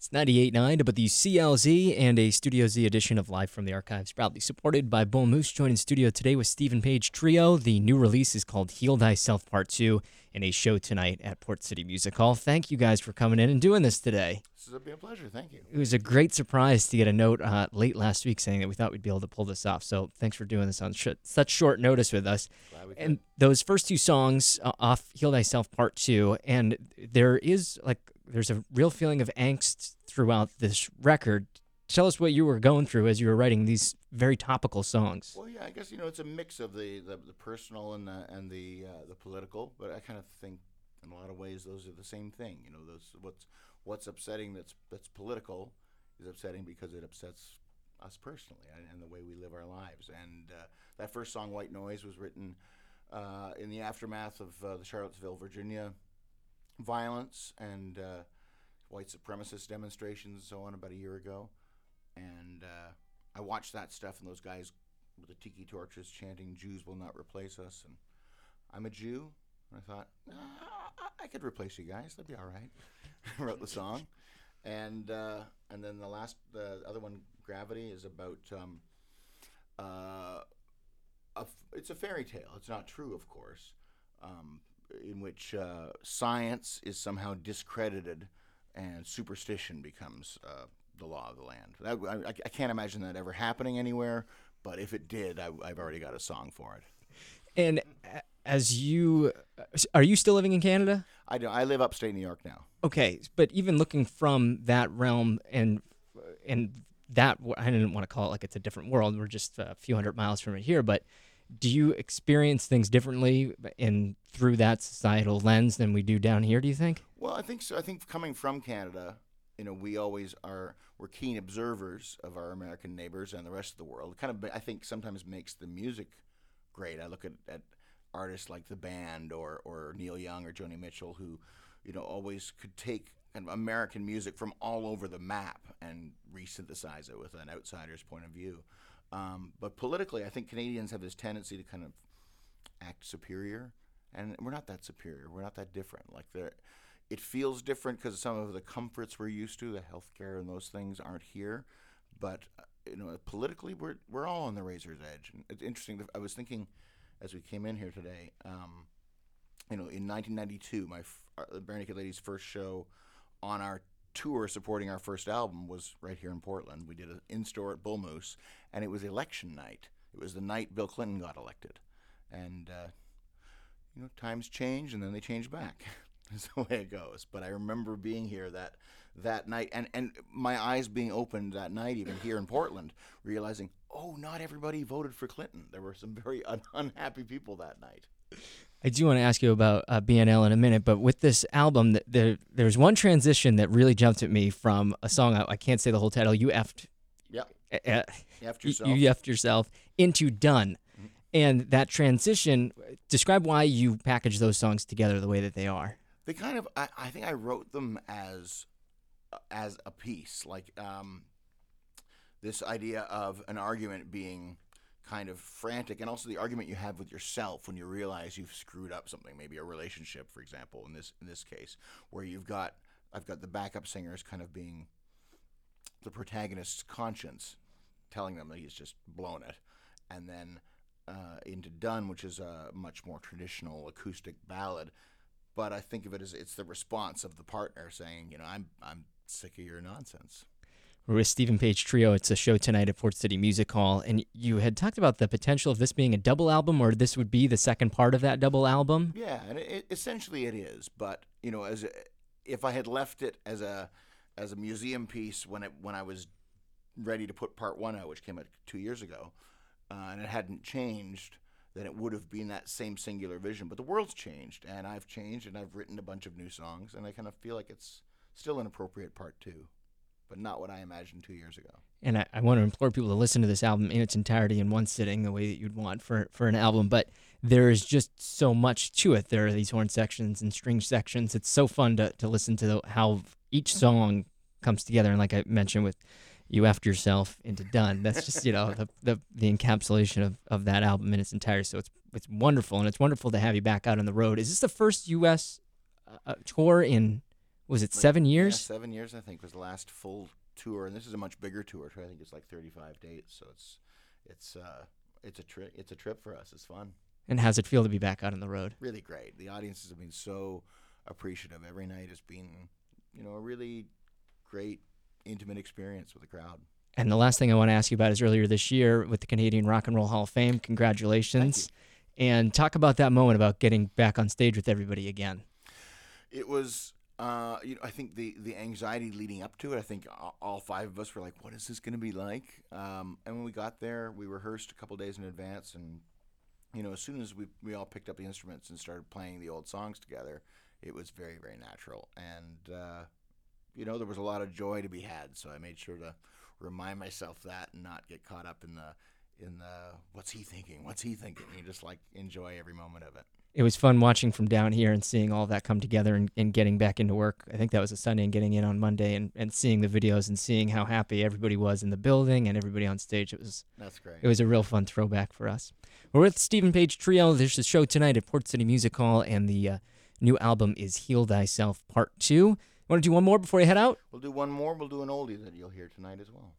It's 98.9 CLZ and a Studio Z edition of Live from the Archives, proudly supported by Bull Moose. Joined in studio today with Steven Page Trio. The new release is called Heal Thyself Part 2 in a show tonight at Port City Music Hall. Thank you guys for coming in and doing this today. This has been a pleasure. Thank you. It was a great surprise to get a note uh, late last week saying that we thought we'd be able to pull this off. So thanks for doing this on sh- such short notice with us. Glad we And those first two songs uh, off Heal Thyself Part 2, and there is like, there's a real feeling of angst throughout this record. Tell us what you were going through as you were writing these very topical songs. Well, yeah, I guess you know it's a mix of the, the, the personal and the and the uh, the political, but I kind of think in a lot of ways those are the same thing. You know, those what's what's upsetting that's that's political is upsetting because it upsets us personally and, and the way we live our lives. And uh, that first song, "White Noise," was written uh, in the aftermath of uh, the Charlottesville, Virginia violence and uh, white supremacist demonstrations and so on about a year ago. And uh, I watched that stuff and those guys with the tiki torches chanting "Jews will not replace us," and I'm a Jew. And I thought, nah, I- I could replace you guys. That'd be all right. I wrote the song, and uh, and then the last, the other one, "Gravity," is about um, uh, a f it's a fairy tale. It's not true, of course, um, in which uh, science is somehow discredited and superstition becomes uh, the law of the land. That, I, I can't imagine that ever happening anywhere, but if it did, I, I've already got a song for it. And as you, are you still living in Canada? I, do, I live upstate New York now. Okay, but even looking from that realm and and that I didn't want to call it like it's a different world. We're just a few hundred miles from it here, but do you experience things differently in through that societal lens than we do down here? Do you think? Well, I think so. I think coming from Canada, you know, we always are we're keen observers of our American neighbors and the rest of the world. Kind of, I think, sometimes makes the music great. I look at, at artists like the band or or Neil Young or Joni Mitchell who, you know, always could take American music from all over the map and resynthesize it with an outsider's point of view. Um, but politically, I think Canadians have this tendency to kind of act superior, and we're not that superior. We're not that different. Like there, it feels different because some of the comforts we're used to, the healthcare and those things, aren't here. But uh, you know, politically, we're we're all on the razor's edge. And it's interesting. I was thinking as we came in here today. Um, you know, in 1992, my uh, Bare Ladies' first show on our tour supporting our first album was right here in Portland. We did an in-store at Bull Moose, and it was election night. It was the night Bill Clinton got elected, and uh, you know, times change and then they change back. That's the way it goes. But I remember being here that that night, and and my eyes being opened that night, even here in Portland, realizing, oh, not everybody voted for Clinton. There were some very un- unhappy people that night. I do want to ask you about uh, BNL in a minute, but with this album, th- there there's one transition that really jumped at me from a song I, I can't say the whole title. You effed, Yep. uh, you, yourself. you effed yourself into done, and that transition. Describe why you package those songs together the way that they are. they kind of I, I think I wrote them as as a piece like um, this idea of an argument being kind of frantic and also the argument you have with yourself when you realize you've screwed up something maybe a relationship for example in this in this case where you've got I've got the backup singers kind of being the protagonist's conscience telling them that he's just blown it and then uh, into done which is a much more traditional acoustic ballad but I think of it as it's the response of the partner saying, you know, I'm I'm sick of your nonsense. With Steven Page Trio. It's a show tonight at Port City Music Hall, and you had talked about the potential of this being a double album, or this would be the second part of that double album. Yeah, and it, essentially it is. But you know, as if I had left it as a as a museum piece when it when I was ready to put part one out, which came out two years ago, uh, and it hadn't changed, then it would have been that same singular vision. But the world's changed, and I've changed, and I've written a bunch of new songs, and I kind of feel like it's still an appropriate part two, but not what I imagined two years ago. and I, I want to implore people to listen to this album in its entirety in one sitting, the way that you'd want for for an album. But there is just so much to it. There are these horn sections and string sections. It's so fun to to listen to the, how each song comes together. And like I mentioned with you after yourself into done. That's just you know the the, the encapsulation of, of that album in its entirety. So it's it's wonderful, and it's wonderful to have you back out on the road. Is this the first U.S. Uh, tour in Was it seven yeah, years? seven years, I think, was the last full tour, and this is a much bigger tour. Too. I think it's like 35 dates, so it's it's uh it's a trip. It's a trip for us. It's fun, And how's it feel to be back out on the road? really great. The audiences have been so appreciative. Every night has been, you know, a really great intimate experience with the crowd. And the last thing I want to ask you about is earlier this year with the Canadian Rock and Roll Hall of Fame. Congratulations. And talk about that moment about getting back on stage with everybody again. It was, uh, you know, I think the the anxiety leading up to it. I think all, five of us were like, "What is this going to be like?" Um, and when we got there, we rehearsed a couple days in advance, and you know, as soon as we we all picked up the instruments and started playing the old songs together, it was very very natural, and uh, you know, there was a lot of joy to be had. So I made sure to remind myself that and not get caught up in the in the what's he thinking? What's he thinking? You just like enjoy every moment of it. It was fun watching from down here and seeing all that come together and, and getting back into work. I think that was a Sunday and getting in on Monday and, and seeing the videos and seeing how happy everybody was in the building and everybody on stage. It was That's great. It was a real fun throwback for us. We're with Steven Page Trio. There's a show tonight at Port City Music Hall, and the uh, new album is Heal Thyself Part 2. Want to do one more before you head out? We'll do one more. We'll do an oldie that you'll hear tonight as well.